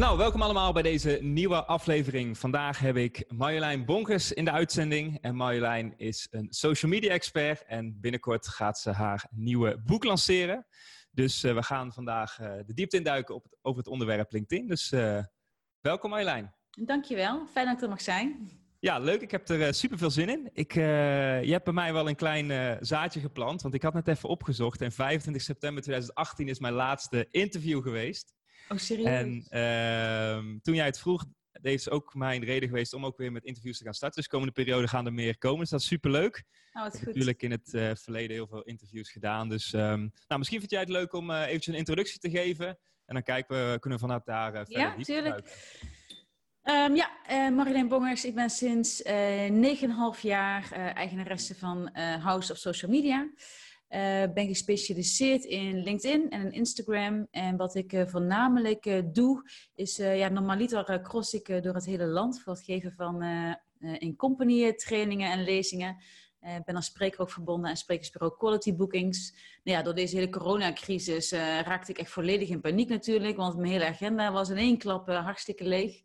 Nou, welkom allemaal bij deze nieuwe aflevering. Vandaag heb ik Marjolein Bonkers in de uitzending. En Marjolein is een social media expert en binnenkort gaat ze haar nieuwe boek lanceren. Dus uh, we gaan vandaag uh, de diepte induiken op het, over het onderwerp LinkedIn. Dus uh, welkom Marjolein. Dankjewel, fijn dat ik er mag zijn. Ja, leuk. Ik heb er super veel zin in. Ik, je hebt bij mij wel een klein zaadje geplant, want ik had net even opgezocht. En 25 september 2018 is mijn laatste interview geweest. Oh, serieus? En uh, toen jij het vroeg, deze is ook mijn reden geweest om ook weer met interviews te gaan starten. Dus de komende periode gaan er meer komen. Dus dat is superleuk. Nou, ik goed. heb natuurlijk in het uh, verleden heel veel interviews gedaan. Dus um, nou, misschien vind jij het leuk om uh, eventjes een introductie te geven. En dan kijken we, kunnen we vanuit daar uh, verder Ja, tuurlijk. Um, ja, Marjolein Bongers. Ik ben sinds uh, 9,5 jaar eigenaresse van House of Social Media. Uh, ben gespecialiseerd in LinkedIn en in Instagram. En wat ik uh, voornamelijk uh, doe, is ja, normaliter cross ik door het hele land voor het geven van in-company trainingen en lezingen. Ik ben als spreker ook verbonden aan sprekersbureau Quality Bookings. Nou ja, door deze hele coronacrisis raakte ik echt volledig in paniek natuurlijk, want mijn hele agenda was in één klap hartstikke leeg.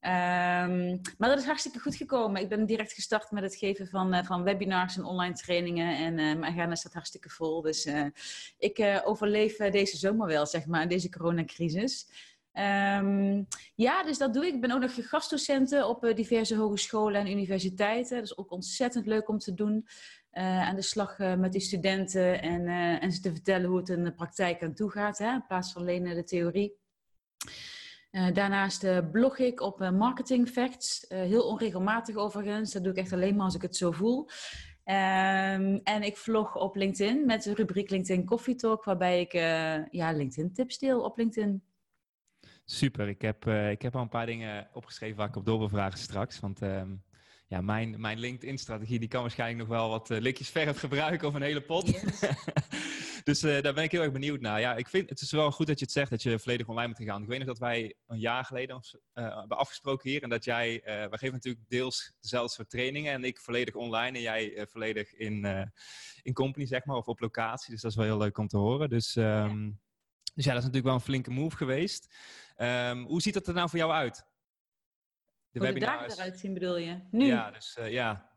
Um, maar dat is hartstikke goed gekomen. Ik ben direct gestart met het geven van, uh, van webinars en online trainingen. En uh, mijn agenda staat hartstikke vol. Dus uh, ik overleef deze zomer wel, zeg maar, deze coronacrisis. Um, ja, dus dat doe ik. Ik ben ook nog gastdocenten op diverse hogescholen en universiteiten. Dat is ook ontzettend leuk om te doen. aan de slag met die studenten en, en ze te vertellen hoe het in de praktijk aan toe gaat. Hè, in plaats van alleen de theorie. Uh, daarnaast uh, blog ik op uh, Marketing Facts. heel onregelmatig overigens. Dat doe ik echt alleen maar als ik het zo voel. Um, en ik vlog op LinkedIn met de rubriek LinkedIn Coffee Talk, waarbij ik ja, LinkedIn tips deel op LinkedIn. Super, ik heb, ik heb al een paar dingen opgeschreven waar ik op door wil vragen straks. Want um, ja, mijn, mijn LinkedIn-strategie die kan waarschijnlijk nog wel wat likjes verf gebruiken of een hele pot. Yes. dus uh, daar ben ik heel erg benieuwd naar. Ja, ik vind het is wel goed dat je het zegt dat je volledig online moet gaan. Ik weet nog dat wij een jaar geleden uh, hebben afgesproken hier en dat jij, uh, wij geven natuurlijk deels dezelfde soort trainingen en ik volledig online en jij volledig in, in company zeg maar of op locatie. Dus dat is wel heel leuk om te horen. Dus, um, ja. dus ja, dat is natuurlijk wel een flinke move geweest. Um, hoe ziet dat er nou voor jou uit? De Hoe de dagen eruit zien bedoel je? Nu? Ja, dus ja.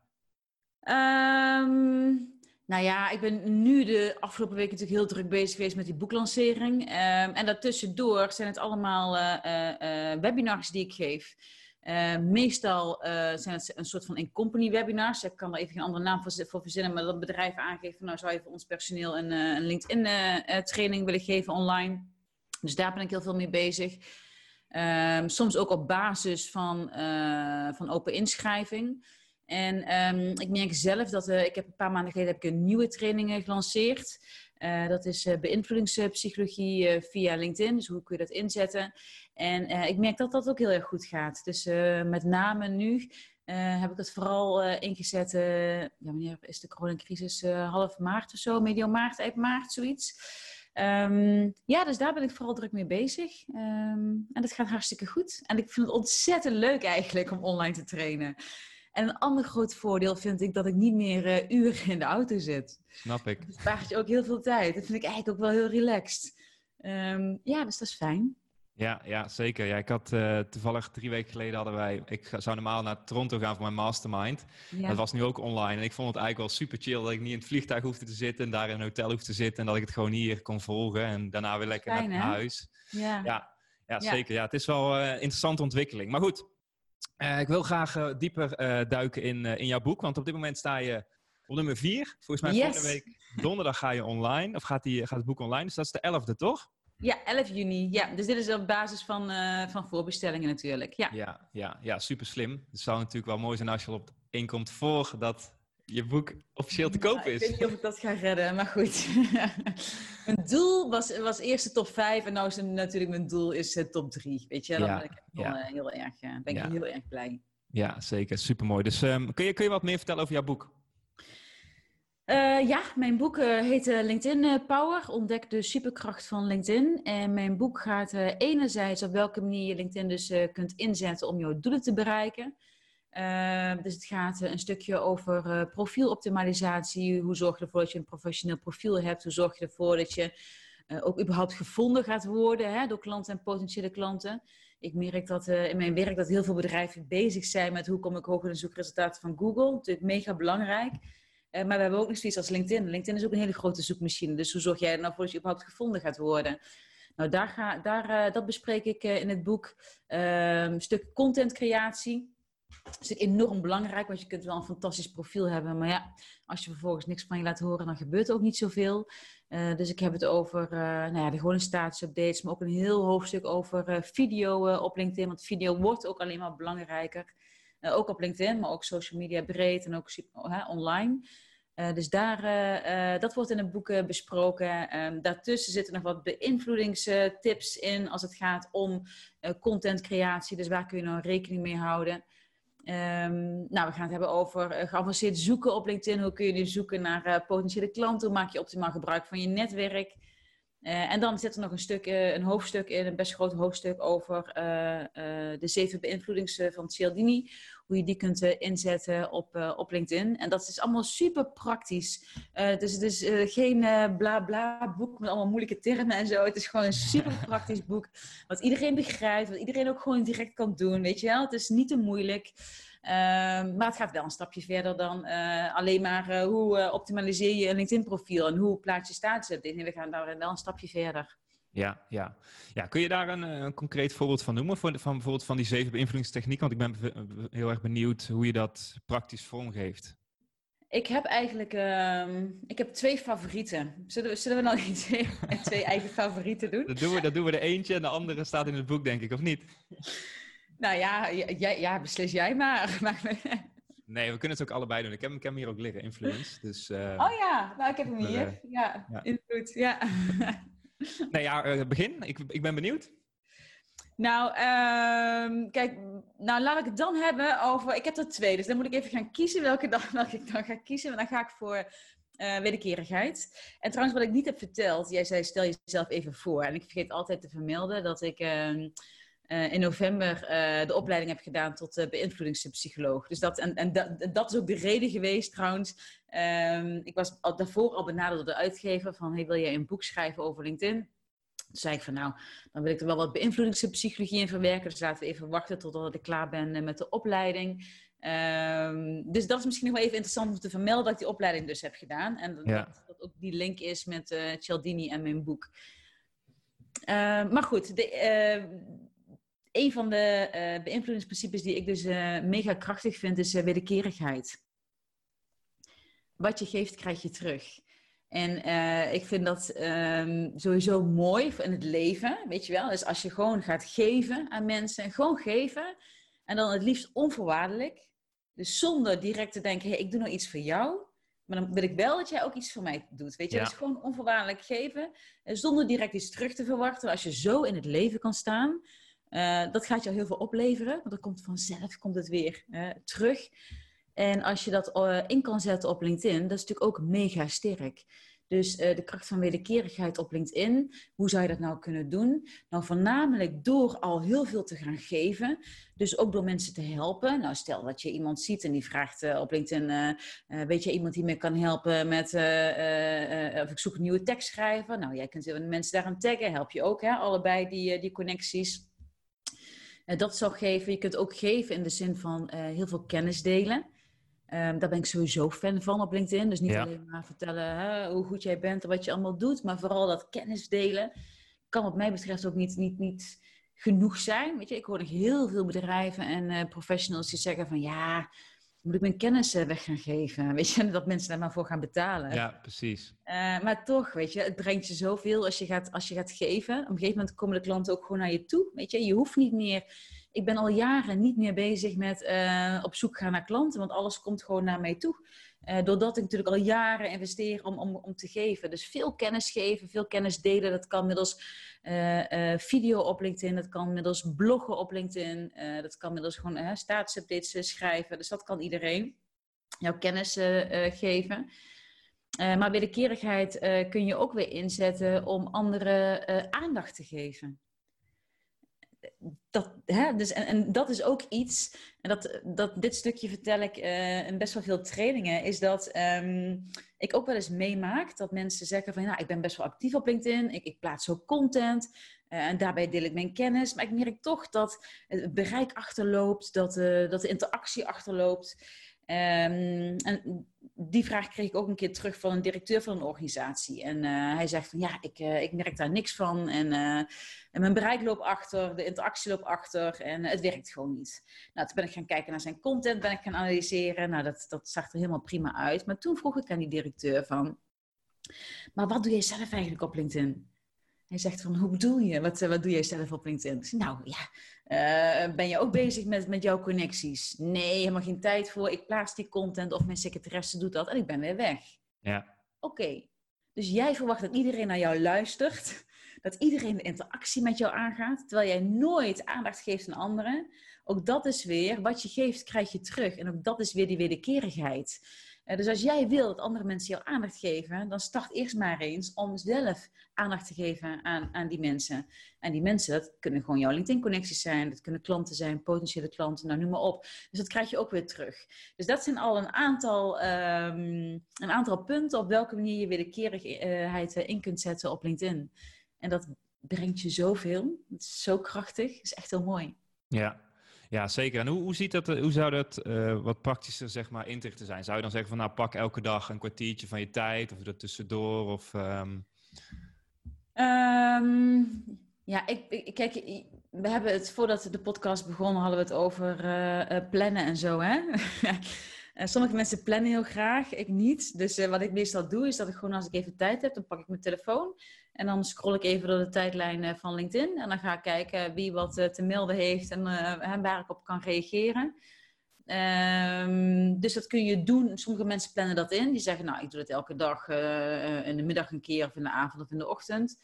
Um, nou ja, ik ben nu de afgelopen weken natuurlijk heel druk bezig geweest met die boeklancering. Um, en daartussendoor zijn het allemaal uh, uh, webinars die ik geef. Uh, meestal zijn het een soort van in-company webinars. Ik kan er even geen andere naam voor, verzinnen, maar dat bedrijven aangeven, nou zou je voor ons personeel een, een LinkedIn-training willen geven online. Dus daar ben ik heel veel mee bezig. Um, soms ook op basis van, van open inschrijving. En um, ik merk zelf dat uh, ik heb een paar maanden geleden heb ik een nieuwe training gelanceerd. Uh, dat is beïnvloedingspsychologie via LinkedIn. Dus hoe kun je dat inzetten? En ik merk dat dat ook heel erg goed gaat. Dus met name nu heb ik het vooral ingezet. ja, wanneer is de coronacrisis? half maart of zo, medio maart, eind maart, zoiets. Um, ja, dus daar ben ik vooral druk mee bezig. Um, en dat gaat hartstikke goed. En ik vind het ontzettend leuk eigenlijk om online te trainen. En een ander groot voordeel vind ik dat ik niet meer uh, uren in de auto zit. Snap ik. Dat spaart je ook heel veel tijd. Dat vind ik eigenlijk ook wel heel relaxed. Um, ja, dus dat is fijn. Ja, ja zeker. Ja, ik had uh, toevallig drie weken geleden hadden wij. Ik zou normaal naar Toronto gaan voor mijn mastermind. Ja. Dat was nu ook online. En ik vond het eigenlijk wel super chill dat ik niet in het vliegtuig hoefde te zitten en daar in een hotel hoefde te zitten. En dat ik het gewoon hier kon volgen en daarna weer lekker fijn, naar huis. Ja, ja, ja zeker. Ja, het is wel een uh, interessante ontwikkeling. Maar goed, uh, ik wil graag uh, dieper uh, duiken in, in jouw boek, want op dit moment sta je op nummer 4. Volgens mij yes. volgende week donderdag ga je online, of gaat, die, gaat het boek online, dus dat is de 11e, toch? Ja, 11 juni. Ja, dus dit is op basis van, van voorbestellingen natuurlijk. Ja, ja, ja, ja super slim. Het zou natuurlijk wel mooi zijn als je erop inkomt voordat je boek officieel te koop is. ik weet niet of ik dat ga redden, maar goed. mijn doel was, was eerst de top 5 en nu is natuurlijk mijn doel is de top 3. Weet je, dan ben ik heel, heel erg, ben ik heel erg blij. Ja, zeker. Supermooi. Dus um, kun, je, kun je wat meer vertellen over jouw boek? Uh, ja, mijn boek uh, heet uh, LinkedIn Power. Ontdek de superkracht van LinkedIn. En mijn boek gaat enerzijds op welke manier je LinkedIn dus kunt inzetten om jouw doelen te bereiken. Dus het gaat een stukje over profieloptimalisatie. Hoe zorg je ervoor dat je een professioneel profiel hebt? Hoe zorg je ervoor dat je ook überhaupt gevonden gaat worden hè, door klanten en potentiële klanten? Ik merk dat in mijn werk dat heel veel bedrijven bezig zijn met hoe kom ik hoger in de zoekresultaten van Google. Natuurlijk mega belangrijk. Maar we hebben ook nog zoiets als LinkedIn. LinkedIn is ook een hele grote zoekmachine. Dus hoe zorg jij er nou voor dat je überhaupt gevonden gaat worden? Nou, daar ga, daar, dat bespreek ik in het boek. Ehm, een stuk contentcreatie. Dat is enorm belangrijk, want je kunt wel een fantastisch profiel hebben. Maar ja, als je vervolgens niks van je laat horen, dan gebeurt er ook niet zoveel. dus ik heb het over nou ja, de gewone statusupdates, maar ook een heel hoofdstuk over video op LinkedIn. Want video wordt ook alleen maar belangrijker. Ook op LinkedIn, maar ook social media breed en ook online. Uh, dus daar, dat wordt in het boek besproken. Um, daartussen zitten nog wat beïnvloedingstips in als het gaat om contentcreatie. Dus waar kun je nou rekening mee houden? Um, nou, we gaan het hebben over geavanceerd zoeken op LinkedIn. Hoe kun je nu zoeken naar potentiële klanten? Hoe maak je optimaal gebruik van je netwerk? Uh, en dan zit er nog een, stuk, een hoofdstuk in, een best groot hoofdstuk over de zeven beïnvloedings van Cialdini. Hoe je die kunt inzetten op, op LinkedIn. En dat is allemaal super praktisch. dus het is geen bla bla boek met allemaal moeilijke termen en zo. Het is gewoon een super praktisch boek. Wat iedereen begrijpt, wat iedereen ook gewoon direct kan doen. Weet je wel? Het is niet te moeilijk. Ehm, maar het gaat wel een stapje verder dan uh, alleen maar uh, hoe optimaliseer je een LinkedIn-profiel en hoe plaats je statusupdate. Nee, we gaan daar wel een stapje verder. Ja, ja. ja kun je daar een, een concreet voorbeeld van noemen? Van, van bijvoorbeeld van die zeven beïnvloedingstechnieken? Want ik ben heel erg benieuwd hoe je dat praktisch vormgeeft. Ik heb eigenlijk uh, ik heb twee favorieten. Zullen we, zullen we dan niet twee, twee eigen favorieten doen? Dat doen, we, dat doen we de eentje en de andere staat in het boek, denk ik, of niet? Nou ja, ja, ja beslis jij maar. nee, we kunnen het ook allebei doen. Ik heb, ik heb hem hier ook liggen, Influence. Dus, uh, oh ja, nou, ik heb hem hier. Uh, ja, ja, invloed, ja. nee, ja, uh, begin. Ik, ik ben benieuwd. Nou, um, kijk, nou laat ik het dan hebben over... Ik heb er twee, dus dan moet ik even gaan kiezen welke, dan, welke ik dan ga kiezen. Maar dan ga ik voor uh, wederkerigheid. En trouwens, wat ik niet heb verteld... Jij zei, stel jezelf even voor. En ik vergeet altijd te vermelden dat ik... Uh, in november uh, de opleiding heb gedaan tot uh, beïnvloedingspsycholoog. Dus dat, en, en dat, dat is ook de reden geweest trouwens. Um, ik was al, daarvoor al benaderd door de uitgever van hey, wil jij een boek schrijven over LinkedIn? Toen zei ik van nou, dan wil ik er wel wat beïnvloedingspsychologie in verwerken. Dus laten we even wachten totdat ik klaar ben met de opleiding. Um, dus dat is misschien nog wel even interessant om te vermelden dat ik die opleiding dus heb gedaan. En dat, ja. dat, ook die link is met uh, Cialdini en mijn boek. Uh, maar goed, de, uh, een van de uh, beïnvloedingsprincipes die ik dus uh, mega krachtig vind, is uh, wederkerigheid. Wat je geeft, krijg je terug. En ik vind dat um, sowieso mooi in het leven, weet je wel. Dus als je gewoon gaat geven aan mensen, gewoon geven. En dan het liefst onvoorwaardelijk. Dus zonder direct te denken, hey, ik doe nou iets voor jou. Maar dan wil ik wel dat jij ook iets voor mij doet. Weet je, ja. dus gewoon onvoorwaardelijk geven. Zonder direct iets terug te verwachten. Als je zo in het leven kan staan, uh, dat gaat jou heel veel opleveren, want dan komt vanzelf komt het weer uh, terug. En als je dat uh, in kan zetten op LinkedIn, dat is natuurlijk ook mega sterk. Dus de kracht van wederkerigheid op LinkedIn, hoe zou je dat nou kunnen doen? Nou, voornamelijk door al heel veel te gaan geven. Dus ook door mensen te helpen. Nou, stel dat je iemand ziet en die vraagt op LinkedIn: Weet je iemand die me kan helpen met. of ik zoek een nieuwe tekst schrijven. Nou, jij kunt mensen daaraan taggen, help je ook, hè? allebei die, die connecties. Uh, dat zou geven. Je kunt ook geven in de zin van uh, heel veel kennis delen. Um, daar ben ik sowieso fan van op LinkedIn. Dus niet ja. alleen maar vertellen hè, hoe goed jij bent en wat je allemaal doet, maar vooral dat kennis delen kan wat mij betreft ook niet, niet, niet genoeg zijn. Weet je, ik hoor nog heel veel bedrijven en uh, professionals die zeggen van ja, moet ik mijn kennis weg gaan geven? Weet je, dat mensen daar maar voor gaan betalen. Ja, precies. Uh, maar toch, weet je, het brengt je zoveel als je, gaat, als je gaat geven. Op een gegeven moment komen de klanten ook gewoon naar je toe. Weet je, je hoeft niet meer... Ik ben al jaren niet meer bezig met uh, op zoek gaan naar klanten, want alles komt gewoon naar mij toe. Uh, doordat ik natuurlijk al jaren investeer om, om, om te geven. Dus veel kennis geven, veel kennis delen. Dat kan middels uh, video op LinkedIn, dat kan middels bloggen op LinkedIn. dat kan middels gewoon staatsupdates schrijven. Dus dat kan iedereen jouw kennis geven. maar wederkerigheid kun je ook weer inzetten om anderen aandacht te geven dat, hè, dus, en, dat is ook iets, en dat, dat, dit stukje vertel ik uh, in best wel veel trainingen, is dat um, ik ook wel eens meemaak dat mensen zeggen van, nou, ik ben best wel actief op LinkedIn, ik, ik plaats ook content uh, en daarbij deel ik mijn kennis, maar ik merk toch dat het bereik achterloopt, dat, uh, dat de interactie achterloopt. Um, en die vraag kreeg ik ook een keer terug van een directeur van een organisatie. En uh, hij zegt van ja, ik, uh, ik merk daar niks van. En, uh, en, mijn bereik loopt achter, de interactie loopt achter en het werkt gewoon niet. Nou, toen ben ik gaan kijken naar zijn content, ben ik gaan analyseren. Nou, dat, dat zag er helemaal prima uit. Maar toen vroeg ik aan die directeur van, maar wat doe jij zelf eigenlijk op LinkedIn? Hij zegt van, hoe bedoel je? Wat, wat doe jij zelf op LinkedIn? Zeg, nou ja, uh, ben je ook bezig met, met jouw connecties? Nee, helemaal geen tijd voor. Ik plaats die content of mijn secretaresse doet dat en ik ben weer weg. Ja. Oké, dus jij verwacht dat iedereen naar jou luistert, dat iedereen de interactie met jou aangaat, terwijl jij nooit aandacht geeft aan anderen. Ook dat is weer, wat je geeft, krijg je terug. En ook dat is weer die wederkerigheid. Uh, dus als jij wil dat andere mensen jou aandacht geven, dan start eerst maar eens om zelf aandacht te geven aan, aan die mensen. En die mensen, dat kunnen gewoon jouw LinkedIn-connecties zijn, dat kunnen klanten zijn, potentiële klanten, nou noem maar op. Dus dat krijg je ook weer terug. Dus dat zijn al een aantal, um, een aantal punten op welke manier je wederkerigheid in kunt zetten op LinkedIn. En dat brengt je zoveel. Het is zo krachtig. Het is echt heel mooi. Ja, ja, zeker. En hoe, hoe, ziet dat, hoe zou dat uh, wat praktischer zeg maar, in te zijn? Zou je dan zeggen van nou pak elke dag een kwartiertje van je tijd of er tussendoor? Of, um... um, ja, ik, ik, kijk, we hebben het voordat de podcast begon, hadden we het over uh, plannen en zo. Hè? sommige mensen plannen heel graag, ik niet. Dus wat ik meestal doe, is dat ik gewoon als ik even tijd heb, dan pak ik mijn telefoon. En dan scroll ik even door de tijdlijn eh, van LinkedIn. En dan ga ik kijken wie wat eh, te melden heeft en uh, waar ik op kan reageren. Um, dus dat kun je doen. Sommige mensen plannen dat in. Die zeggen, nou, ik doe het elke dag uh, in de middag een keer, of in de avond of in de ochtend.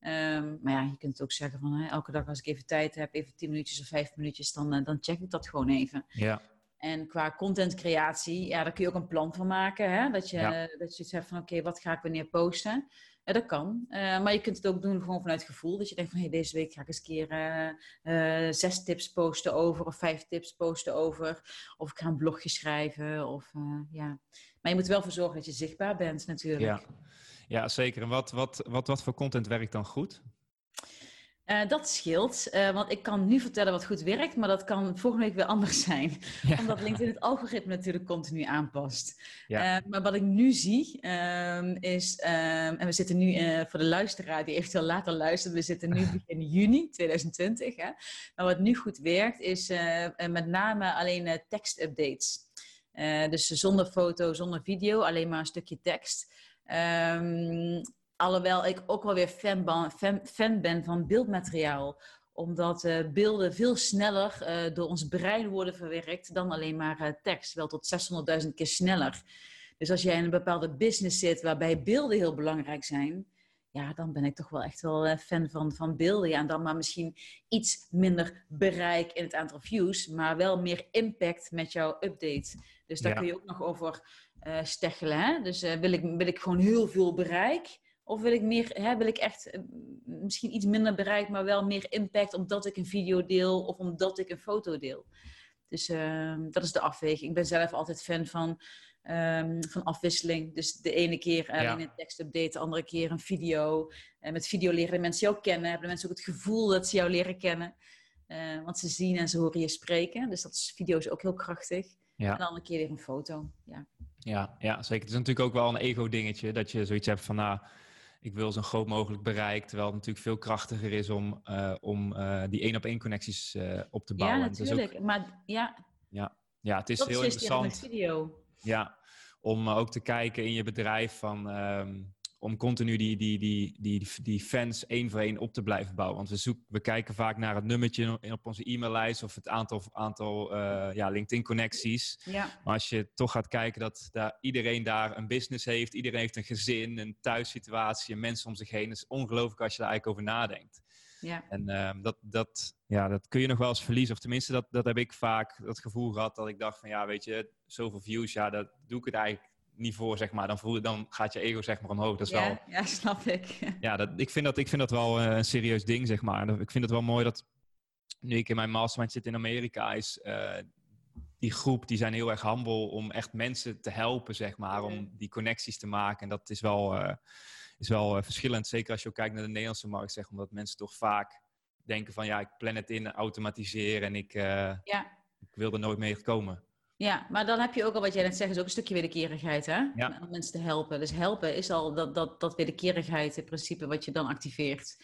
Um, maar ja, je kunt het ook zeggen van hè, elke dag als ik even tijd heb, even tien minuutjes of vijf minuutjes, dan, dan check ik dat gewoon even. Ja. En qua contentcreatie, ja, daar kun je ook een plan van maken. Hè? Dat, je, ja. dat je iets hebt van, oké, wat ga ik wanneer posten? Ja, dat kan. Uh, maar je kunt het ook doen gewoon vanuit gevoel. Dus je denkt van hey, deze week ga ik eens een keer uh, uh, zes tips posten over of vijf tips posten over. Of ik ga een blogje schrijven. Of, ja. Maar je moet wel voor zorgen dat je zichtbaar bent natuurlijk. Ja, ja zeker. En wat, wat, wat, wat voor content werkt dan goed? Uh, dat scheelt, uh, want ik kan nu vertellen wat goed werkt, maar dat kan volgende week weer anders zijn. Ja. Omdat LinkedIn het algoritme natuurlijk continu aanpast. Ja. Uh, maar wat ik nu zie ehm, is, ehm, en we zitten nu voor de luisteraar die eventueel later luistert, we zitten nu begin juni 2020. Hè? Maar wat nu goed werkt is met name alleen tekstupdates. dus zonder foto, zonder video, alleen maar een stukje tekst. Um, Alhoewel ik ook wel weer fan, fan, fan ben van beeldmateriaal omdat uh, beelden veel sneller uh, door ons brein worden verwerkt dan alleen maar uh, tekst. Wel tot 600.000 keer sneller. Dus als jij in een bepaalde business zit waarbij beelden heel belangrijk zijn, ja, dan ben ik toch wel echt wel fan van, van beelden. Ja, en dan maar misschien iets minder bereik in het aantal views, maar wel meer impact met jouw update. Dus daar ja. kun je ook nog over steggelen. Hè? Dus wil, ik, wil ik gewoon heel veel bereik? Of wil ik, meer, hè, wil ik echt eh, misschien iets minder bereik, maar wel meer impact omdat ik een video deel of omdat ik een foto deel? Dus uh, dat is de afweging. Ik ben zelf altijd fan van, um, van afwisseling. Dus de ene keer alleen ja. een tekstupdate, de andere keer een video. En met video leren de mensen jou kennen. Hebben de mensen ook het gevoel dat ze jou leren kennen. Uh, want ze zien en ze horen je spreken. Dus dat is, video is ook heel krachtig. Ja. En de andere keer weer een foto. Ja. Ja, ja, zeker. Het is natuurlijk ook wel een ego-dingetje. Dat je zoiets hebt van, nou, ik wil zo groot mogelijk bereik. Terwijl het natuurlijk veel krachtiger is om, uh, om uh, die één op één connecties uh, op te bouwen. Ja, natuurlijk. Ook, maar ja. Ja, ja het is dat heel is interessant. Video. Ja, om ook te kijken in je bedrijf van um, om continu die, die, die, die, die fans één voor één op te blijven bouwen. Want we, zoeken, we kijken vaak naar het nummertje op onze e-maillijst of het aantal, aantal uh, ja, LinkedIn-connecties. Ja. Maar als je toch gaat kijken dat daar, iedereen daar een business heeft, iedereen heeft een gezin, een thuissituatie, en mensen om zich heen, is ongelooflijk als je daar eigenlijk over nadenkt. Ja. En uh, dat, dat, ja, dat kun je nog wel eens verliezen. Of tenminste, dat, dat heb ik vaak het gevoel gehad dat ik dacht van ja, weet je, zoveel views, ja, dat doe ik het eigenlijk voor, zeg maar. Dan, voel, dan gaat je ego zeg maar omhoog. Dat is ja, wel, ja, snap ik. Ja, dat, ik, vind dat, ik vind dat wel uh, een serieus ding, zeg maar. Ik vind het wel mooi dat nu ik in mijn mastermind zit in Amerika, is uh, die groep, die zijn heel erg humble om echt mensen te helpen, zeg maar. Om die connecties te maken. En dat is wel, uh, is wel verschillend. Zeker als je ook kijkt naar de Nederlandse markt, zeg, omdat mensen toch vaak denken van ja, ik plan het in, automatiseren en ik, ja. ik wil er nooit mee komen. Ja, maar dan heb je ook al wat jij net zegt, is ook een stukje wederkerigheid, hè? Ja. Om mensen te helpen. Dus helpen is al dat, dat, dat wederkerigheid in principe wat je dan activeert.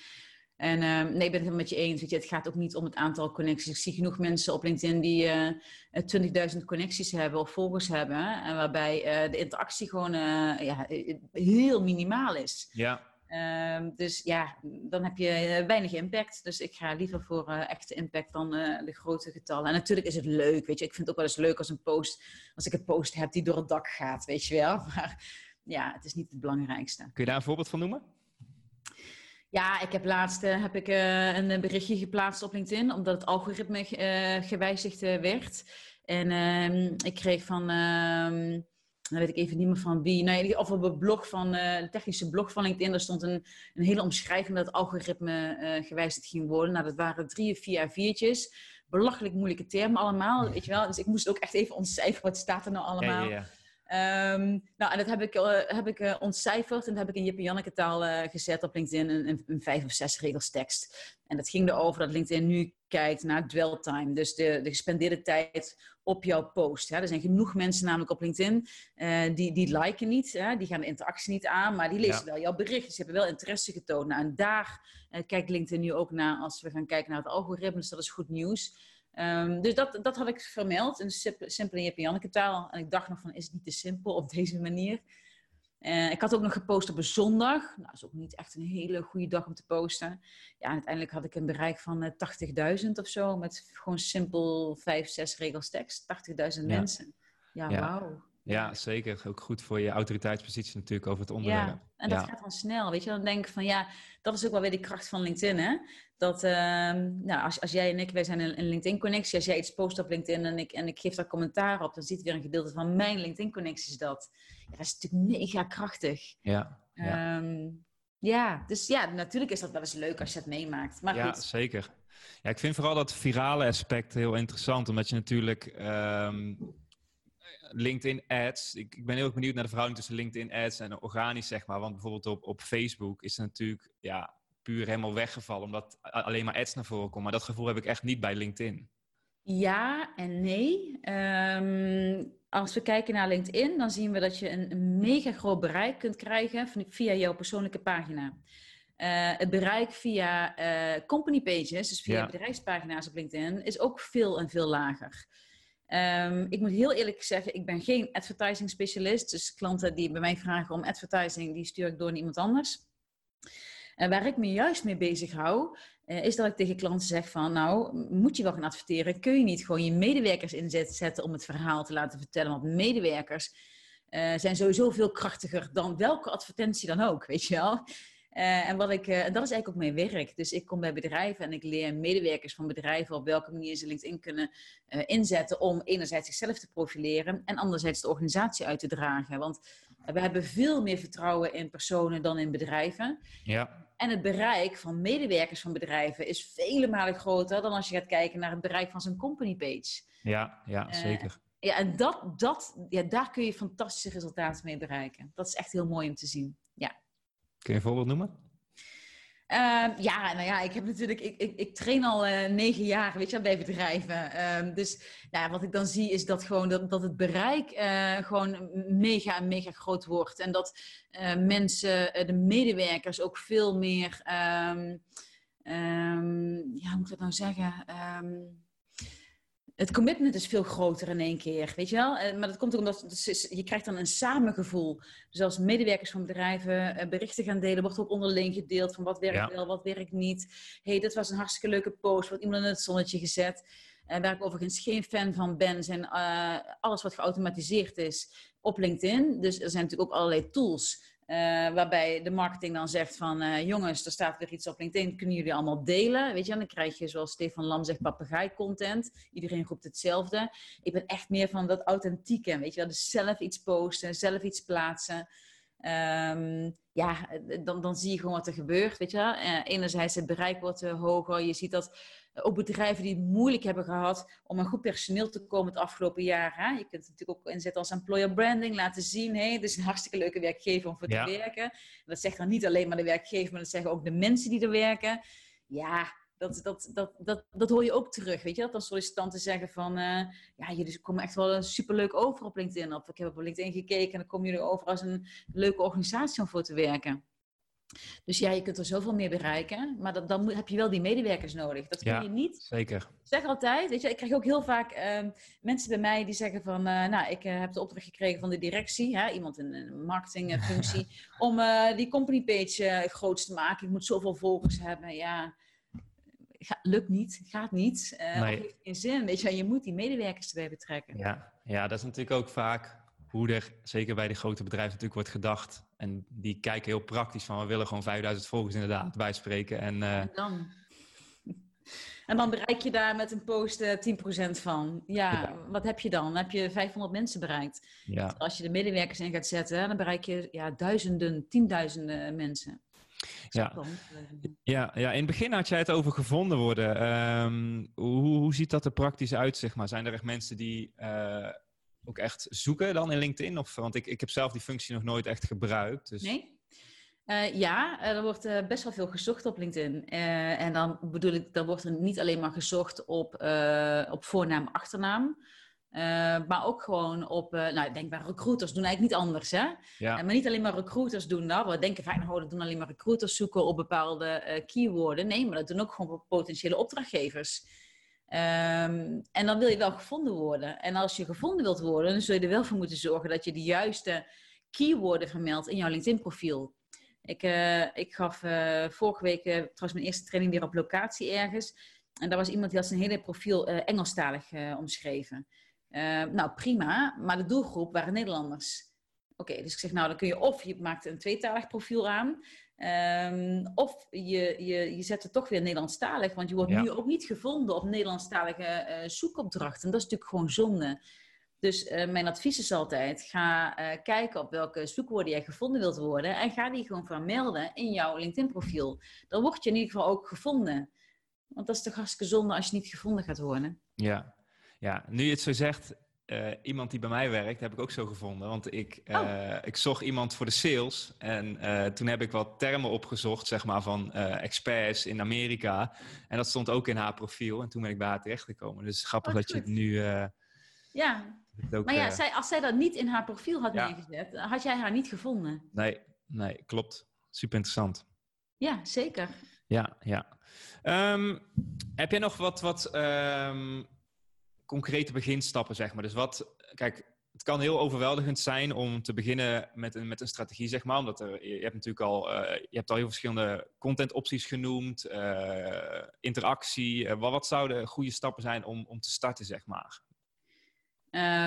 En uh, nee, ik ben het helemaal met je eens. Weet je, het gaat ook niet om het aantal connecties. Ik zie genoeg mensen op LinkedIn die uh, eh, 20.000 connecties hebben of volgers hebben. En waarbij uh, de interactie gewoon ja, heel minimaal is. Ja. Ehm, dus ja, dan heb je eh, weinig impact. Dus ik ga liever voor uh, echte impact dan uh, de grote getallen. En natuurlijk is het leuk, weet je. Ik vind het ook wel eens leuk als een post, als ik een post heb die door het dak gaat, weet je wel. Maar ja, het is niet het belangrijkste. Kun je daar een voorbeeld van noemen? Ja, ik heb laatst heb ik, een berichtje geplaatst op LinkedIn, omdat het algoritme gewijzigd werd. En ehm, ik kreeg van ehm, dan weet ik even niet meer van wie. Nou, of op het blog van, uh, de technische blog van LinkedIn, daar stond een, een hele omschrijving dat het algoritme uh, gewijzigd ging worden. Nou, dat waren drie of vier viertjes. Belachelijk moeilijke termen allemaal, weet je wel. Dus ik moest ook echt even ontcijferen, wat staat er nou allemaal. Ja, ja, ja. Um, nou, en dat heb ik, uh, heb ik uh, ontcijferd en dat heb ik in Jip Janneke taal uh, gezet op LinkedIn, een, een, vijf of zes regels tekst. En dat ging erover dat LinkedIn nu kijkt naar dwell time, dus de, de gespendeerde tijd op jouw post. Hè. Er zijn genoeg mensen namelijk op LinkedIn die, die liken niet, hè. die gaan de interactie niet aan, maar die lezen wel jouw bericht. Dus ze hebben wel interesse getoond. Nou, en daar kijkt LinkedIn nu ook naar als we gaan kijken naar het algoritme, dus dat is goed nieuws. Um, dus dat, dat had ik vermeld in simpele Jip Janneke taal. En ik dacht nog van, is het niet te simpel op deze manier? Uh, ik had ook nog gepost op een zondag. Nou, dat is ook niet echt een hele goede dag om te posten. Ja, uiteindelijk had ik een bereik van uh, 80.000 of zo. Met gewoon simpel 5, 6 regels tekst. 80.000 mensen. Ja, ja. wauw. Ja, zeker. Ook goed voor je autoriteitspositie natuurlijk over het onderwerp. Ja, en dat gaat dan snel, weet je. Dan denk ik van, ja, dat is ook wel weer de kracht van LinkedIn, hè. Dat, uh, nou, als, als jij en ik, wij zijn een, LinkedIn-connectie. Als jij iets post op LinkedIn en ik, en ik geef daar commentaar op, dan ziet weer een gedeelte van mijn LinkedIn-connecties dat. Ja, dat is natuurlijk mega krachtig. Ja. Ja. Um, ja, dus ja, natuurlijk is dat wel eens leuk als je het meemaakt. Maar ja, zeker. Ja, ik vind vooral dat virale aspect heel interessant, omdat je natuurlijk... Um, LinkedIn ads. Ik, ik, ben heel erg benieuwd naar de verhouding tussen LinkedIn ads en organisch, zeg maar. Want bijvoorbeeld op, op Facebook is het natuurlijk ja, puur helemaal weggevallen, omdat alleen maar ads naar voren komen. Maar dat gevoel heb ik echt niet bij LinkedIn. Ja en nee. Ehm, als we kijken naar LinkedIn, dan zien we dat je een, mega groot bereik kunt krijgen via jouw persoonlijke pagina. Uh, het bereik via uh, company pages, dus via bedrijfspagina's op LinkedIn, is ook veel en veel lager. Um, ik moet heel eerlijk zeggen, ik ben geen advertising specialist. Dus klanten die bij mij vragen om advertising, die stuur ik door naar iemand anders. En waar ik me juist mee bezig hou, uh, is dat ik tegen klanten zeg van, nou, moet je wel gaan adverteren? Kun je niet gewoon je medewerkers inzetten om het verhaal te laten vertellen? Want medewerkers uh, zijn sowieso veel krachtiger dan welke advertentie dan ook, weet je wel? Uh, en, wat ik, uh, en dat is eigenlijk ook mijn werk. Dus ik kom bij bedrijven en ik leer medewerkers van bedrijven op welke manier ze LinkedIn kunnen uh, inzetten om enerzijds zichzelf te profileren en anderzijds de organisatie uit te dragen. Want we hebben veel meer vertrouwen in personen dan in bedrijven. Ja. En het bereik van medewerkers van bedrijven is vele malen groter dan als je gaat kijken naar het bereik van zo'n company page. Ja, ja zeker. Ja, en dat, dat, ja, daar kun je fantastische resultaten mee bereiken. Dat is echt heel mooi om te zien. Ja. Kun je een voorbeeld noemen? Uh, ja, nou ja, ik heb natuurlijk, ik, ik, ik train al uh, negen jaar, weet je, bij bedrijven. Uh, dus nou, wat ik dan zie is dat gewoon dat, dat het bereik eh, gewoon mega mega groot wordt. En dat mensen, de medewerkers ook veel meer, um, ja, hoe moet ik dat nou zeggen? Um, het commitment is veel groter in één keer, weet je wel? Eh, maar dat komt ook omdat je krijgt dan een samengevoel. Dus als medewerkers van bedrijven eh, berichten gaan delen, wordt ook onderling gedeeld van wat werkt wel, wat werkt niet. hey, dit was een hartstikke leuke post, wordt iemand in het zonnetje gezet. Uh, waar ik overigens geen fan van ben, zijn alles wat geautomatiseerd is op LinkedIn. Dus er zijn natuurlijk ook allerlei tools uh, waarbij de marketing dan zegt van uh, jongens, er staat weer iets op LinkedIn, kunnen jullie allemaal delen? Weet je, en dan krijg je zoals Stefan Lam zegt, papegaai content. Iedereen roept hetzelfde. Ik ben echt meer van dat authentieke, weet je wel, dus zelf iets posten, zelf iets plaatsen. Um, ja, dan, dan zie je gewoon wat er gebeurt, weet je wel. Uh, enerzijds het bereik wordt hoger, je ziet dat ook bedrijven die het moeilijk hebben gehad om aan goed personeel te komen het afgelopen jaar. Hè? Je kunt het natuurlijk ook inzetten als employer branding, laten zien, hé, hey, dit is een hartstikke leuke werkgever om voor te werken. Dat zegt dan niet alleen maar de werkgever, maar dat zeggen ook de mensen die er werken. Ja, dat, dat, dat, dat, dat hoor je ook terug, weet je. Dat dan sollicitanten zeggen van, uh, ja, jullie komen echt wel superleuk over op LinkedIn. Of ik heb op LinkedIn gekeken en dan komen jullie over als een leuke organisatie om voor te werken. Dus ja, je kunt er zoveel meer bereiken, maar dat, dan heb je wel die medewerkers nodig. Dat kun ja, je niet. Zeker. Ik zeg altijd, weet je, ik krijg ook heel vaak uh, mensen bij mij die zeggen van, uh, nou, ik uh, heb de opdracht gekregen van de directie, hè, iemand in een marketingfunctie, om eh, die company page groot te maken. Ik moet zoveel volgers hebben. Ja, Ga, lukt niet, gaat niet. Uh, nee. heeft geen zin. Weet je, je moet die medewerkers erbij betrekken. Ja, ja, dat is natuurlijk ook vaak hoe er, zeker bij de grote bedrijven, natuurlijk wordt gedacht. En die kijken heel praktisch van, we willen gewoon 5000 volgers inderdaad bijspreken. En, uh... en dan? En dan bereik je daar met een post uh, eh, 10% van. Ja, ja, wat heb je dan? Dan heb je 500 mensen bereikt. Ja. Als je de medewerkers in gaat zetten, dan bereik je ja, duizenden, tienduizenden mensen. Ja. Ja, ja, in het begin had jij het over gevonden worden. Um, hoe, hoe ziet dat er praktisch uit, zeg maar? Zijn er echt mensen die uh, ook echt zoeken dan in LinkedIn? Of, want ik, ik heb zelf die functie nog nooit echt gebruikt. Dus... Nee? Uh, ja, er wordt uh, best wel veel gezocht op LinkedIn. En dan bedoel ik, dan wordt er niet alleen maar gezocht op, op voornaam, achternaam. Maar ook gewoon op, nou, denk maar recruiters doen eigenlijk niet anders, hè? Ja. maar niet alleen maar recruiters doen dat. We denken vaak, nou, dat doen alleen maar recruiters zoeken op bepaalde keywords. Nee, maar dat doen ook gewoon potentiële opdrachtgevers. Um, en dan wil je wel gevonden worden. En als je gevonden wilt worden, dan zul je er wel voor moeten zorgen dat je de juiste keywords vermeldt in jouw LinkedIn-profiel. Ik, ik gaf vorige week trouwens mijn eerste training weer op locatie ergens. En daar was iemand die had zijn hele profiel Engelstalig omschreven. Ehm, nou, prima, maar de doelgroep waren Nederlanders. Oké, okay, dus ik zeg, nou, dan kun je of je maakt een tweetalig profiel aan. Um, of je, je, je zet het toch weer Nederlandstalig, want je wordt nu ook niet gevonden op Nederlandstalige uh, zoekopdrachten. Dat is natuurlijk gewoon zonde. Dus uh, mijn advies is altijd, ga uh, kijken op welke zoekwoorden jij gevonden wilt worden en ga die gewoon vermelden in jouw LinkedIn-profiel. Dan word je in ieder geval ook gevonden. Want dat is toch hartstikke zonde als je niet gevonden gaat worden. Ja, ja. nu je het zo zegt, uh, iemand die bij mij werkt, heb ik ook zo gevonden. Want ik, uh, oh. ik zocht iemand voor de sales. En uh, toen heb ik wat termen opgezocht, zeg maar, van experts in Amerika. En dat stond ook in haar profiel. En toen ben ik bij haar terechtgekomen. Dus grappig oh, dat je het nu... ja, ook, maar ja, zij, als zij dat niet in haar profiel had ja. neergezet, had jij haar niet gevonden. Nee, nee, klopt. Super interessant. Ja, zeker. Ja, ja. Um, heb jij nog wat... wat um, concrete beginstappen, zeg maar. Dus wat, kijk, het kan heel overweldigend zijn om te beginnen met een, met een strategie, zeg maar. Omdat er, je hebt natuurlijk al, uh, je hebt al heel verschillende contentopties genoemd, uh, interactie. Uh, wat, wat zouden goede stappen zijn om, om te starten, zeg maar?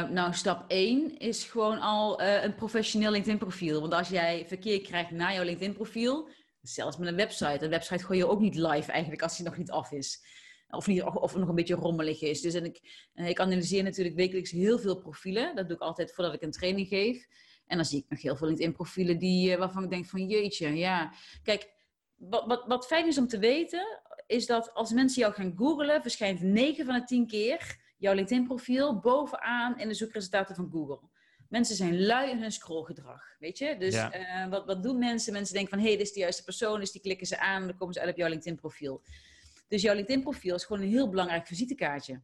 nou, stap 1 is gewoon al een professioneel LinkedIn-profiel. Want als jij verkeer krijgt naar jouw LinkedIn-profiel, zelfs met een website, een website gooi je ook niet live eigenlijk als die nog niet af is. Of, niet, of, nog een beetje rommelig is. Dus en ik, eh, ik analyseer natuurlijk wekelijks heel veel profielen. Dat doe ik altijd voordat ik een training geef. En dan zie ik nog heel veel LinkedIn-profielen die, eh, waarvan ik denk van jeetje, ja. Kijk, wat, wat, wat fijn is om te weten, is dat als mensen jou gaan googlen, verschijnt 9 van de 10 keer jouw LinkedIn-profiel bovenaan in de zoekresultaten van Google. Mensen zijn lui in hun scrollgedrag, weet je? Dus uh, wat, wat doen mensen? Mensen denken van, hé, hey, dit is de juiste persoon, dus die klikken ze aan en dan komen ze uit op jouw LinkedIn-profiel. Dus jouw LinkedIn-profiel is gewoon een heel belangrijk visitekaartje.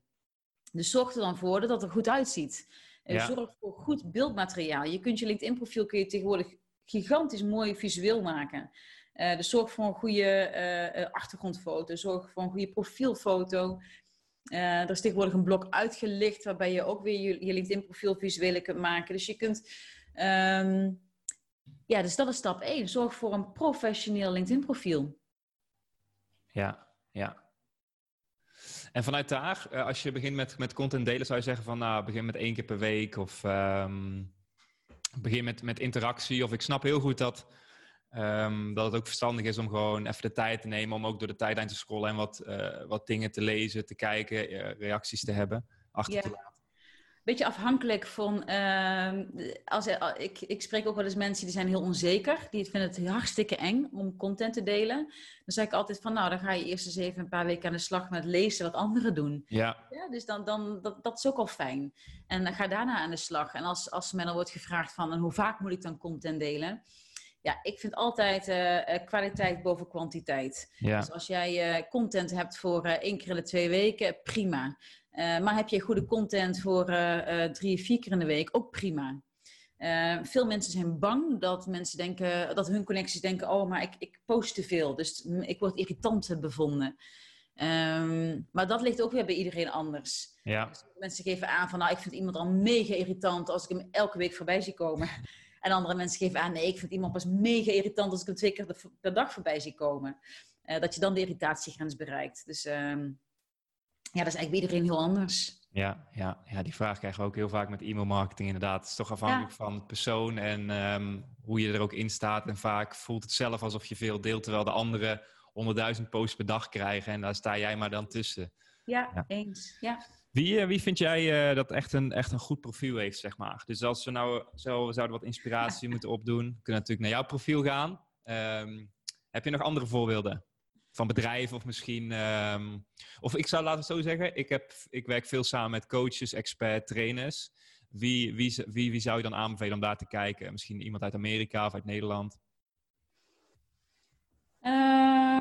Dus zorg er dan voor dat het er goed uitziet. En zorg voor goed beeldmateriaal. Je kunt je LinkedIn-profiel kun je tegenwoordig gigantisch mooi visueel maken. Uh, dus zorg voor een goede uh, achtergrondfoto. Zorg voor een goede profielfoto. Uh, er is tegenwoordig een blok uitgelicht waarbij je ook weer je, je LinkedIn-profiel visueel kunt maken. Dus je kunt. Ehm, ja, dus dat is stap 1. Zorg voor een professioneel LinkedIn-profiel. Ja, ja. En vanuit daar, eh, als je begint met, met content delen, zou je zeggen van nou, begin met één keer per week of um, begin met, met interactie. Of ik snap heel goed dat, um, dat het ook verstandig is om gewoon even de tijd te nemen om ook door de tijdlijn te scrollen en wat, uh, wat dingen te lezen, te kijken, uh, reacties te hebben, achter te laten beetje afhankelijk van. Uh, als, ik, ik spreek ook wel eens mensen die zijn heel onzeker. Die vinden het hartstikke eng om content te delen. Dan zeg ik altijd van, nou, dan ga je eerst eens even een paar weken aan de slag met lezen wat anderen doen. Ja. ja dus dan, dan, dat, dat is ook al fijn. En dan ga daarna aan de slag. En als, als men dan wordt gevraagd van, en hoe vaak moet ik dan content delen? Ja, ik vind altijd uh, kwaliteit boven kwantiteit. Ja. Dus als jij uh, content hebt voor één keer in de twee weken, prima. Uh, maar heb je goede content voor uh, uh, drie, vier keer in de week, ook prima. veel mensen zijn bang dat mensen denken, dat hun connecties denken, oh, maar ik, ik post te veel, dus ik word irritant bevonden. Um, maar dat ligt ook weer bij iedereen anders. Ja. Dus mensen geven aan van, nou, ik vind iemand al mega irritant als ik hem elke week voorbij zie komen. en andere mensen geven aan, nee, ik vind iemand pas mega irritant als ik hem twee keer per dag voorbij zie komen. dat je dan de irritatiegrens bereikt. Dus um, ja, dat is eigenlijk bij iedereen heel anders. Ja, ja, ja, die vraag krijgen we ook heel vaak met e-mailmarketing inderdaad. Het is toch afhankelijk van de persoon en um, hoe je er ook in staat. En vaak voelt het zelf alsof je veel deelt, terwijl de anderen honderdduizend posts per dag krijgen. En daar sta jij maar dan tussen. Ja, ja. eens. Ja. Wie, uh, wie vind jij uh, dat echt een, echt een goed profiel heeft, zeg maar? Dus als we nou zo zouden wat inspiratie moeten opdoen, kunnen we natuurlijk naar jouw profiel gaan. Um, heb je nog andere voorbeelden? Van bedrijven of misschien. Um, of ik zou laten zo zeggen, ik, heb, ik werk veel samen met coaches, experts, trainers. Wie, wie, wie, wie zou je dan aanbevelen om daar te kijken? Misschien iemand uit Amerika of uit Nederland? Uh,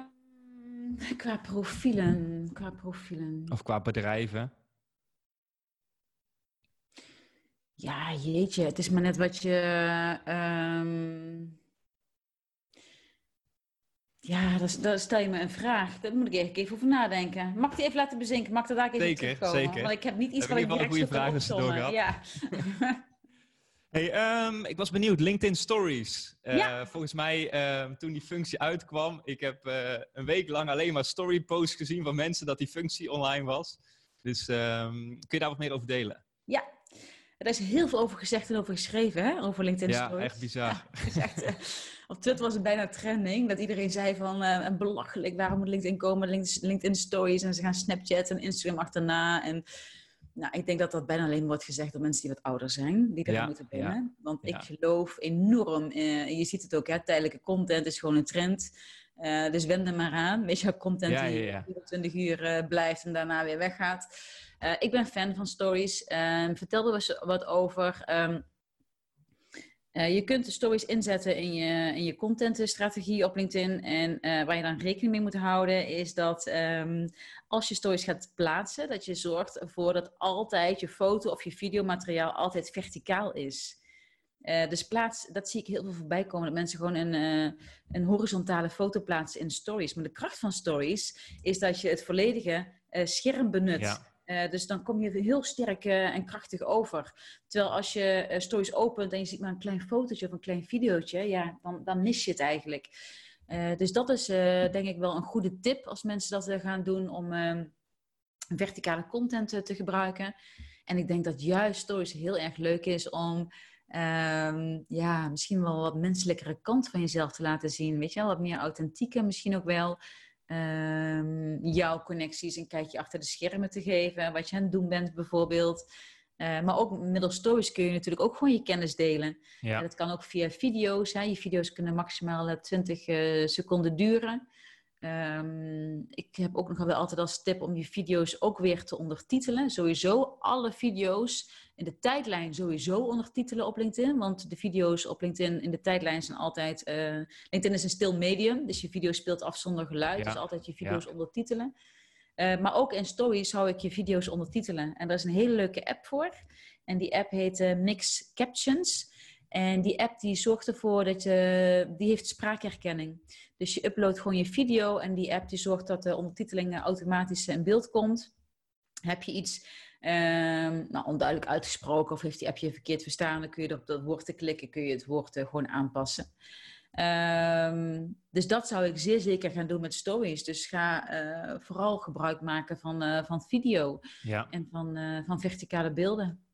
qua profielen. Qua profielen. Of qua bedrijven? Ja, jeetje. Het is maar net wat je. Um ja, dan stel je me een vraag. Daar moet ik even, even over nadenken. Mag ik die even laten bezinken? Mag ik daar even zeker, terugkomen? Zeker, Want ik heb niet iets wat ik direct een goede vraag Ja. hey, um, ik was benieuwd. LinkedIn Stories. Uh, ja. Volgens mij, uh, toen die functie uitkwam, ik heb uh, een week lang alleen maar story posts gezien van mensen dat die functie online was. Dus um, kun je daar wat meer over delen? Ja, er is heel veel over gezegd en over geschreven, hè? over LinkedIn ja, Stories. Ja, echt bizar. Ja, echt, uh, op Twitter was het bijna trending, dat iedereen zei van, uh, belachelijk, waarom moet LinkedIn komen, LinkedIn Stories, en ze gaan Snapchat en Instagram achterna. En nou, ik denk dat dat bijna alleen wordt gezegd door mensen die wat ouder zijn, die daar ja, moeten binnen. Ja, Want ik geloof enorm, uh, je ziet het ook, hè, tijdelijke content is gewoon een trend. Uh, dus wend er maar aan. Weet je, content die ja, 24 uur blijft en daarna weer weggaat. Uh, ik ben fan van stories. vertel er eens wat over. Um, je kunt de stories inzetten in je, in je contentstrategie op LinkedIn. En waar je dan rekening mee moet houden, is dat um, als je stories gaat plaatsen, dat je zorgt ervoor dat altijd je foto of je videomateriaal altijd verticaal is. Dus plaats, dat zie ik heel veel voorbij komen, dat mensen gewoon een, een horizontale foto plaatsen in stories. Maar de kracht van stories is dat je het volledige scherm benut. Ja. Dus dan kom je heel sterk en krachtig over. Terwijl als je stories opent en je ziet maar een klein fotootje of een klein videootje, ja, dan, dan mis je het eigenlijk. dus dat is denk ik wel een goede tip als mensen dat gaan doen om ehm, verticale content te gebruiken. En ik denk dat juist stories heel erg leuk is om um, ja, misschien wel wat menselijkere kant van jezelf te laten zien. Weet je wel, wat meer authentieke misschien ook wel. Um, jouw connecties een kijkje achter de schermen te geven. Wat je aan het doen bent bijvoorbeeld. Uh, maar ook middels stories kun je natuurlijk ook gewoon je kennis delen. Ja. Dat kan ook via video's. Hè. Je video's kunnen maximaal 20 uh, eh, seconden duren. Um, ik heb ook nog wel altijd als tip om je video's ook weer te ondertitelen. Sowieso alle video's in de tijdlijn sowieso ondertitelen op LinkedIn. Want de video's op LinkedIn in de tijdlijn zijn altijd... Uh, LinkedIn is een stil medium, dus je video speelt af zonder geluid. Ja. Dus altijd je video's Ja. ondertitelen. Uh, maar ook in stories zou ik je video's ondertitelen. En daar is een hele leuke app voor. En die app heet uh, Mix Captions. En die app die zorgt ervoor dat je, die heeft spraakherkenning. Dus je uploadt gewoon je video en die app die zorgt dat de ondertiteling automatisch in beeld komt. Heb je iets ehm, nou, onduidelijk uitgesproken of heeft die app je verkeerd verstaan, dan kun je op dat woord te klikken, kun je het woord uh, gewoon aanpassen. Ehm, dus dat zou ik zeer zeker gaan doen met stories. Dus ga uh, vooral gebruik maken van, uh, van video ja. en van, van verticale beelden.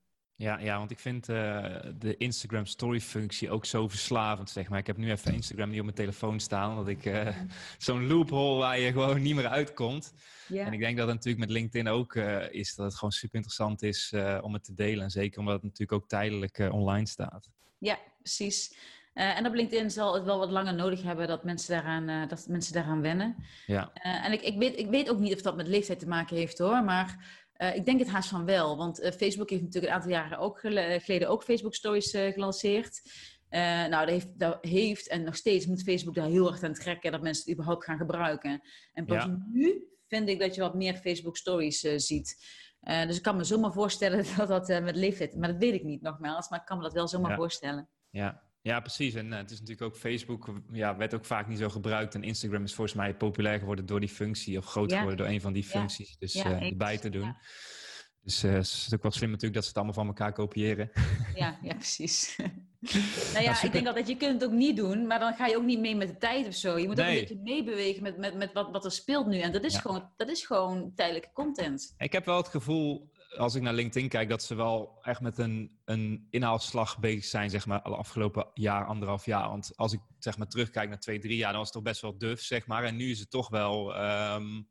Ja, ja, want ik vind de Instagram story functie ook zo verslavend, zeg maar. Ik heb nu even Instagram niet op mijn telefoon staan, dat ik zo'n loophole waar je gewoon niet meer uitkomt. Ja. En ik denk dat het natuurlijk met LinkedIn ook is, dat het gewoon super interessant is om het te delen. En zeker omdat het natuurlijk ook tijdelijk online staat. Ja, precies. Uh, en op LinkedIn zal het wel wat langer nodig hebben dat mensen daaraan, uh, dat mensen daaraan wennen. Ja. Uh, en ik, ik, weet, ik weet ook niet of dat met leeftijd te maken heeft hoor, maar ik denk het haast van wel. Want Facebook heeft natuurlijk een aantal jaren ook geleden ook Facebook Stories gelanceerd. nou, dat heeft, dat heeft en nog steeds moet Facebook daar heel erg aan trekken dat mensen het überhaupt gaan gebruiken. En pas Ja. nu vind ik dat je wat meer Facebook Stories ziet. dus ik kan me zomaar voorstellen dat dat met leeftijd, maar dat weet ik niet nogmaals, maar ik kan me dat wel zomaar Ja. voorstellen. Ja, ja precies. En eh, het is natuurlijk ook Facebook, ja, werd ook vaak niet zo gebruikt. En Instagram is volgens mij populair geworden door die functie, of groot Ja. geworden door een van die Ja. functies. Dus Ja, eh, erbij te doen. Dus eh, het is ook wel slim natuurlijk dat ze het allemaal van elkaar kopiëren. Ja, ja precies. nou ja, ik denk altijd, je kunt het ook niet doen, maar dan ga je ook niet mee met de tijd of zo. Je moet ook een beetje meebewegen met, met, met wat, wat er speelt nu. En dat is, gewoon, dat is gewoon tijdelijke content. Ik heb wel het gevoel, als ik naar LinkedIn kijk, dat ze wel echt met een, een inhaalslag bezig zijn, zeg maar, al afgelopen jaar, anderhalf jaar. Want als ik zeg maar terugkijk naar twee, drie jaar, dan was het toch best wel duf, zeg maar. En nu is het toch wel, ehm,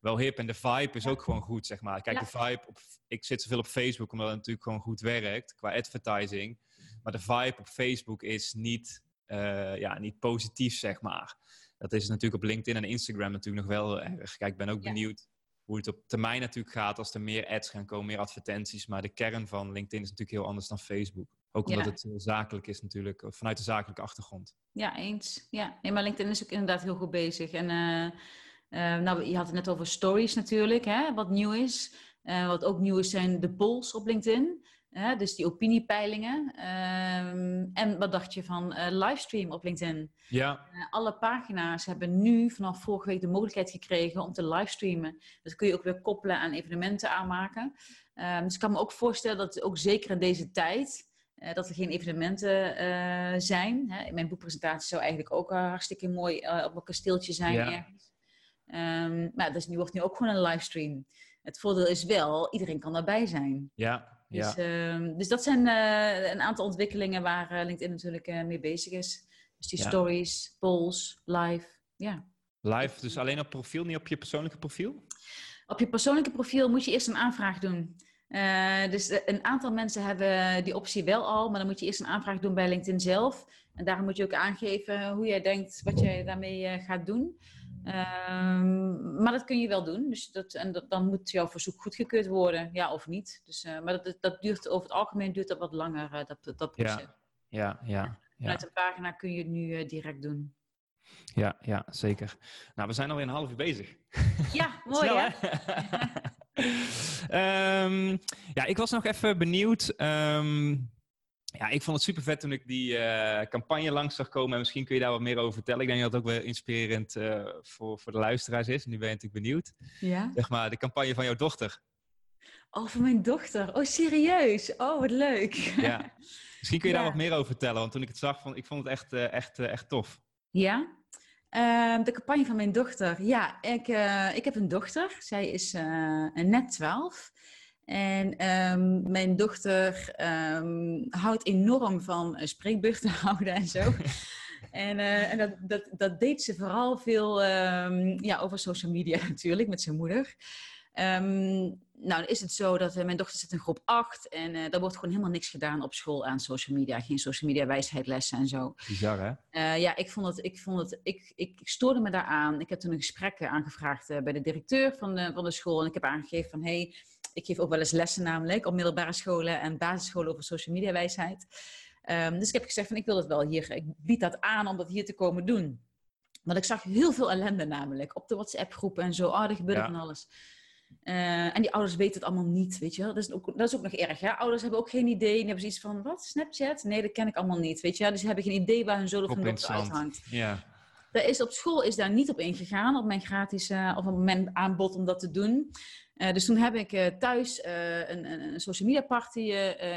wel hip. En de vibe is ook gewoon goed, zeg maar. Kijk, Ja. de vibe, op, ik zit zoveel op Facebook, omdat het natuurlijk gewoon goed werkt qua advertising. Maar de vibe op Facebook is niet, eh, ja, niet positief, zeg maar. Dat is natuurlijk op LinkedIn en Instagram natuurlijk nog wel erg. Kijk, ik ben ook Ja. benieuwd hoe het op termijn natuurlijk gaat als er meer ads gaan komen, meer advertenties. Maar de kern van LinkedIn is natuurlijk heel anders dan Facebook. Ook omdat Ja. het eh, zakelijk is natuurlijk, of vanuit de zakelijke achtergrond. Ja, eens. Ja, nee, maar LinkedIn is ook inderdaad heel goed bezig. En eh, eh, nou, je had het net over stories natuurlijk, hè, wat nieuw is. Eh, wat ook nieuw is zijn de polls op LinkedIn. Hè, dus die opiniepeilingen. Ehm, en wat dacht je van eh, livestream op LinkedIn? Ja, Eh, alle pagina's hebben nu vanaf vorige week de mogelijkheid gekregen om te livestreamen. Dat kun je ook weer koppelen aan evenementen aanmaken. Ehm, dus ik kan me ook voorstellen dat ook zeker in deze tijd, eh, dat er geen evenementen zijn. Hè. Mijn boekpresentatie zou eigenlijk ook hartstikke mooi op een kasteeltje zijn Ja. ergens. Ehm, maar dus nu wordt nu ook gewoon een livestream. Het voordeel is wel, iedereen kan daarbij zijn. ja, ja. Dus, ehm, dus dat zijn eh, een aantal ontwikkelingen waar eh, LinkedIn natuurlijk eh, mee bezig is. Dus die Ja. stories, polls, live. Ja. Live, dus alleen op profiel, niet op je persoonlijke profiel? Op je persoonlijke profiel moet je eerst een aanvraag doen. Dus een aantal mensen hebben die optie wel al, maar dan moet je eerst een aanvraag doen bij LinkedIn zelf. En daar moet je ook aangeven hoe jij denkt wat jij daarmee gaat doen. Ehm, maar dat kun je wel doen. Dus dat, en dat, dan moet jouw verzoek goedgekeurd worden, ja of niet. Dus, eh, maar dat, dat duurt over het algemeen duurt dat wat langer, eh, dat, dat proces. Ja, ja, ja. Ja, Vanuit een pagina kun je het nu eh, direct doen. ja, ja, zeker. Nou, we zijn alweer een half uur bezig. Ja, mooi Snel, hè? Ehm, ja, ik was nog even benieuwd. Ehm, ja, ik vond het super vet toen ik die eh, campagne langs zag komen. En misschien kun je daar wat meer over vertellen. Ik denk dat het ook wel inspirerend eh, voor, voor de luisteraars is. Nu ben je natuurlijk benieuwd. Ja. Zeg maar, de campagne van jouw dochter. Oh, voor mijn dochter. Oh, serieus? Oh, wat leuk. Ja. Misschien kun je daar wat meer over vertellen. Want toen ik het zag, vond ik vond het echt, eh, echt, echt tof. Ja. Ehm, de campagne van mijn dochter. Ja, ik, ik heb een dochter. Zij is net 12. En ehm, mijn dochter ehm, houdt enorm van uh, spreekbeurten houden en zo. en eh, en dat, dat, dat deed ze vooral veel ehm, ja, over social media natuurlijk, met zijn moeder. Nou, dan is het zo dat eh, mijn dochter zit in groep 8 en eh daar wordt gewoon helemaal niks gedaan op school aan social media. Geen social media wijsheidlessen en zo. Bizar, hè? Uh, ja, ik vond het, ik vond het, ik, ik, ik stoorde me daaraan. Ik heb toen een gesprek uh, aangevraagd uh, bij de directeur van de, van de school. En ik heb aangegeven van, hé, hey, ik geef ook wel eens lessen namelijk op middelbare scholen en basisscholen over social media wijsheid. Um, dus ik heb gezegd van, ik wil het wel hier, ik bied dat aan om dat hier te komen doen. Want ik zag heel veel ellende namelijk op de WhatsApp-groepen en zo. Oh, er gebeurde ja. van alles. Uh, en die ouders weten het allemaal niet, weet je wel. Dat is ook, dat is ook nog erg, hè. Ouders hebben ook geen idee. Die hebben zoiets van, wat, Snapchat? Nee, dat ken ik allemaal niet, weet je wel. Dus ze hebben geen idee waar hun zoon of hun dochter uithangt. Ja. daar is op school is daar niet op ingegaan, op mijn gratis, of op mijn aanbod om dat te doen. Uh, dus toen heb ik uh, thuis uh, een, een, social media party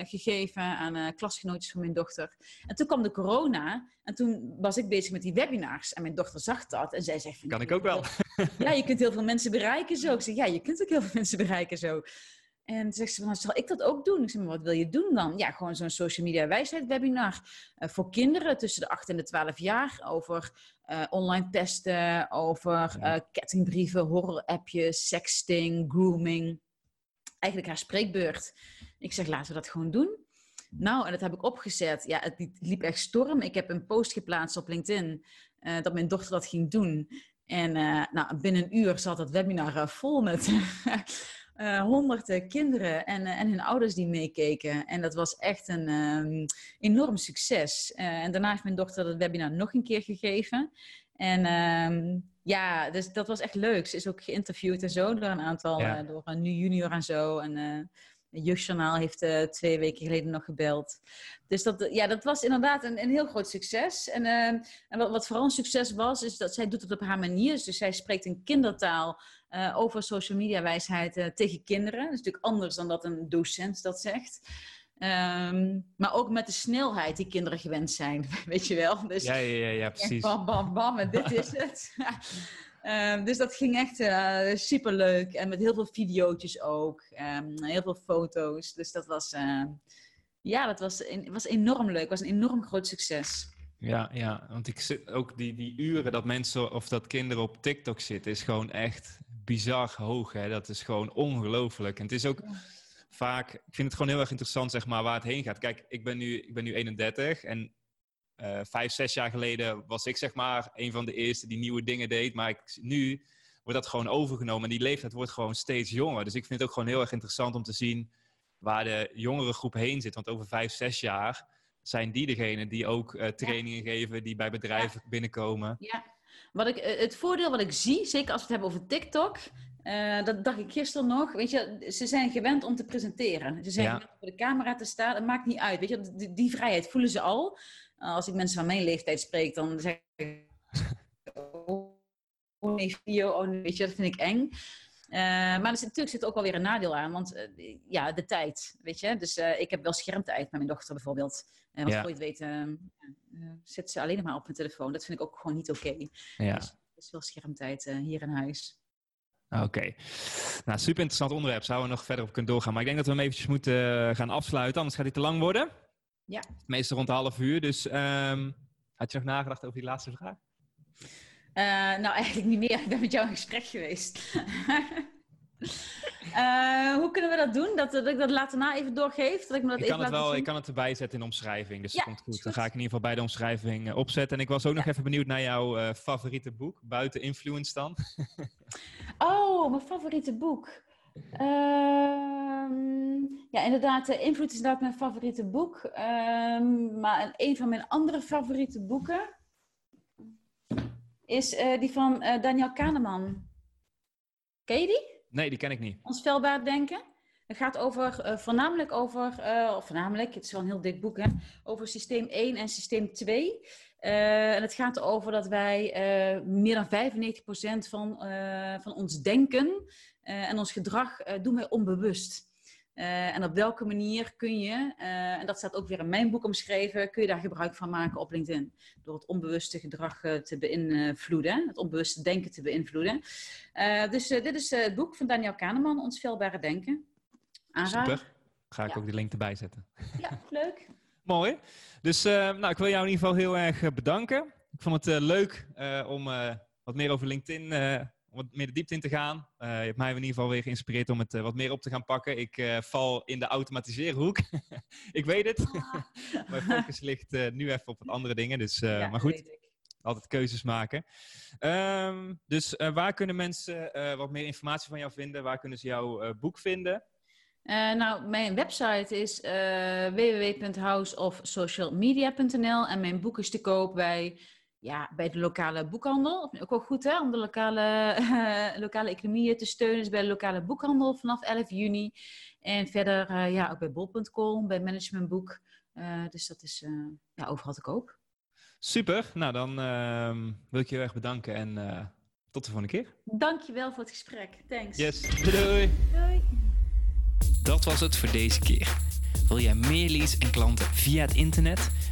gegeven aan klasgenootjes van mijn dochter. En toen kwam de corona en toen was ik bezig met die webinars. En mijn dochter zag dat en zij zegt... Kan ik ook wel. ja, je kunt heel veel mensen bereiken zo. Ik zeg, ja, je kunt ook heel veel mensen bereiken zo. En zegt ze, van, zal ik dat ook doen? Ik zeg, maar wat wil je doen dan? Ja, gewoon zo'n social media wijsheid webinar uh, voor kinderen tussen de 8 en de 12 jaar over uh, online testen, over uh, kettingbrieven, horror-appjes, sexting, grooming. Eigenlijk haar spreekbeurt. Ik zeg, laten we dat gewoon doen. Nou, en dat heb ik opgezet. Ja, het liep echt storm. Ik heb een post geplaatst op LinkedIn dat mijn dochter dat ging doen. En nou, binnen een uur zat het webinar vol met uh, honderden kinderen en, uh, en hun ouders die meekeken. En dat was echt een um, enorm succes. En daarna heeft mijn dochter het webinar nog een keer gegeven. En um, ja, dus dat was echt leuk. Ze is ook geïnterviewd en zo door een aantal, ja. door een nu junior en zo. En Jeugdjournaal heeft twee weken geleden nog gebeld. Dus dat, ja, dat was inderdaad een, een heel groot succes. En, ehm, en wat, wat vooral een succes was, is dat zij doet het op haar manier. Dus zij spreekt in kindertaal uh, over social media wijsheid uh, tegen kinderen. Dat is natuurlijk anders dan dat een docent dat zegt. Um, maar ook met de snelheid die kinderen gewend zijn, weet je wel. Dus, ja, ja, ja, ja precies. Bam, bam, bam, en dit is het. um, dus dat ging echt uh, superleuk. En met heel veel video's ook. Um, heel veel foto's. Dus dat was, ja, dat was, was enorm leuk. was een enorm groot succes. Ja, ja, want ik zit ook die, die uren dat mensen of dat kinderen op TikTok zitten, is gewoon echt bizar hoog. Hè? Dat is gewoon ongelooflijk. En het is ook vaak, ik vind het gewoon heel erg interessant, zeg maar, waar het heen gaat. Kijk, ik ben nu, ik ben nu 31 en uh, vijf, zes jaar geleden was ik, zeg maar, een van de eerste die nieuwe dingen deed. Maar ik, nu wordt dat gewoon overgenomen en die leeftijd wordt gewoon steeds jonger. Dus ik vind het ook gewoon heel erg interessant om te zien waar de jongere groep heen zit. Want over vijf, zes jaar zijn die degene die ook uh, trainingen ja. geven, die bij bedrijven ja. binnenkomen. Ja, wat ik, eh, het voordeel wat ik zie, zeker als we het hebben over TikTok, uh, dat dacht ik gisteren nog. Weet je, ze zijn gewend om te presenteren. Ze zijn ja. gewend om voor de camera te staan. Het maakt niet uit. Weet je, die, die vrijheid voelen ze al. Uh, als ik mensen van mijn leeftijd spreek, dan zeg ik. Oh nee, video, oh nee, weet je, dat vind ik eng. Uh, maar er zit, natuurlijk zit ook wel weer een nadeel aan, want uh, ja, de tijd, weet je. Dus uh, ik heb wel schermtijd met mijn dochter bijvoorbeeld. En wat ja. je weet, zit ze alleen nog maar op mijn telefoon. Dat vind ik ook gewoon niet oké. Okay. Ja. Dus er is wel schermtijd hier in huis. Oké. Okay. Nou, super interessant onderwerp. Zouden we nog verder op kunnen doorgaan. Maar ik denk dat we hem eventjes moeten gaan afsluiten, anders gaat hij te lang worden. Ja. Meestal rond een half uur. Dus um, had je nog nagedacht over die laatste vraag? Uh, nou, eigenlijk niet meer. Ik ben met jou in gesprek geweest. uh, hoe kunnen we dat doen? Dat, dat ik dat later na even doorgeef? Dat ik me dat ik, even kan het wel, ik kan het erbij zetten in de omschrijving. Dus ja, dat komt goed. Dan ga ik in ieder geval bij de omschrijving uh, opzetten. En ik was ook ja. nog even benieuwd naar jouw favoriete boek. Buiten Influence dan. oh, mijn favoriete boek. Ehm, ja, inderdaad. Invloed is inderdaad mijn favoriete boek. Ehm, maar een van mijn andere favoriete boeken is uh, die van uh, Daniel Kahneman. Ken je die? Nee, die ken ik niet. Ons velbaar denken. Het gaat over, uh, voornamelijk over, of voornamelijk, het is wel een heel dik boek, hè, over systeem 1 en systeem 2. en het gaat erover dat wij meer dan 95% van, van ons denken en ons gedrag doen wij onbewust. Uh, en op welke manier kun je, uh, en dat staat ook weer in mijn boek omschreven, kun je daar gebruik van maken op LinkedIn. Door het onbewuste gedrag uh, te beïnvloeden, het onbewuste denken te beïnvloeden. dus dit is het boek van Daniel Kahneman, Ons Veelbare Denken. Super. Ga ik ja. ook die link erbij zetten. Ja, leuk. Mooi. Dus nou, ik wil jou in ieder geval heel erg bedanken. Ik vond het leuk om wat meer over LinkedIn om wat meer de diepte in te gaan. Uh, je hebt mij in ieder geval weer geïnspireerd om het uh, wat meer op te gaan pakken. Ik uh, val in de automatiseren ik weet het. Mijn focus ligt nu even op wat andere dingen. Dus, ja, maar goed, altijd keuzes maken. Um, dus waar kunnen mensen wat meer informatie van jou vinden? Waar kunnen ze jouw boek vinden? nou, mijn website is www.houseofsocialmedia.nl en mijn boek is te koop bij ja, bij de lokale boekhandel. Ook wel goed hè, om de lokale, uh, lokale economieën te steunen. Dus bij de lokale boekhandel vanaf 11 juni. En verder uh, ja, ook bij bol.com, bij Managementboek. Uh, dus dat is ja, overal te koop. Super. Nou, dan ehm, wil ik je heel erg bedanken en eh, tot de volgende keer. Dankjewel voor het gesprek. Thanks. Yes. Doei. doei. Doei. Dat was het voor deze keer. Wil jij meer leads en klanten via het internet?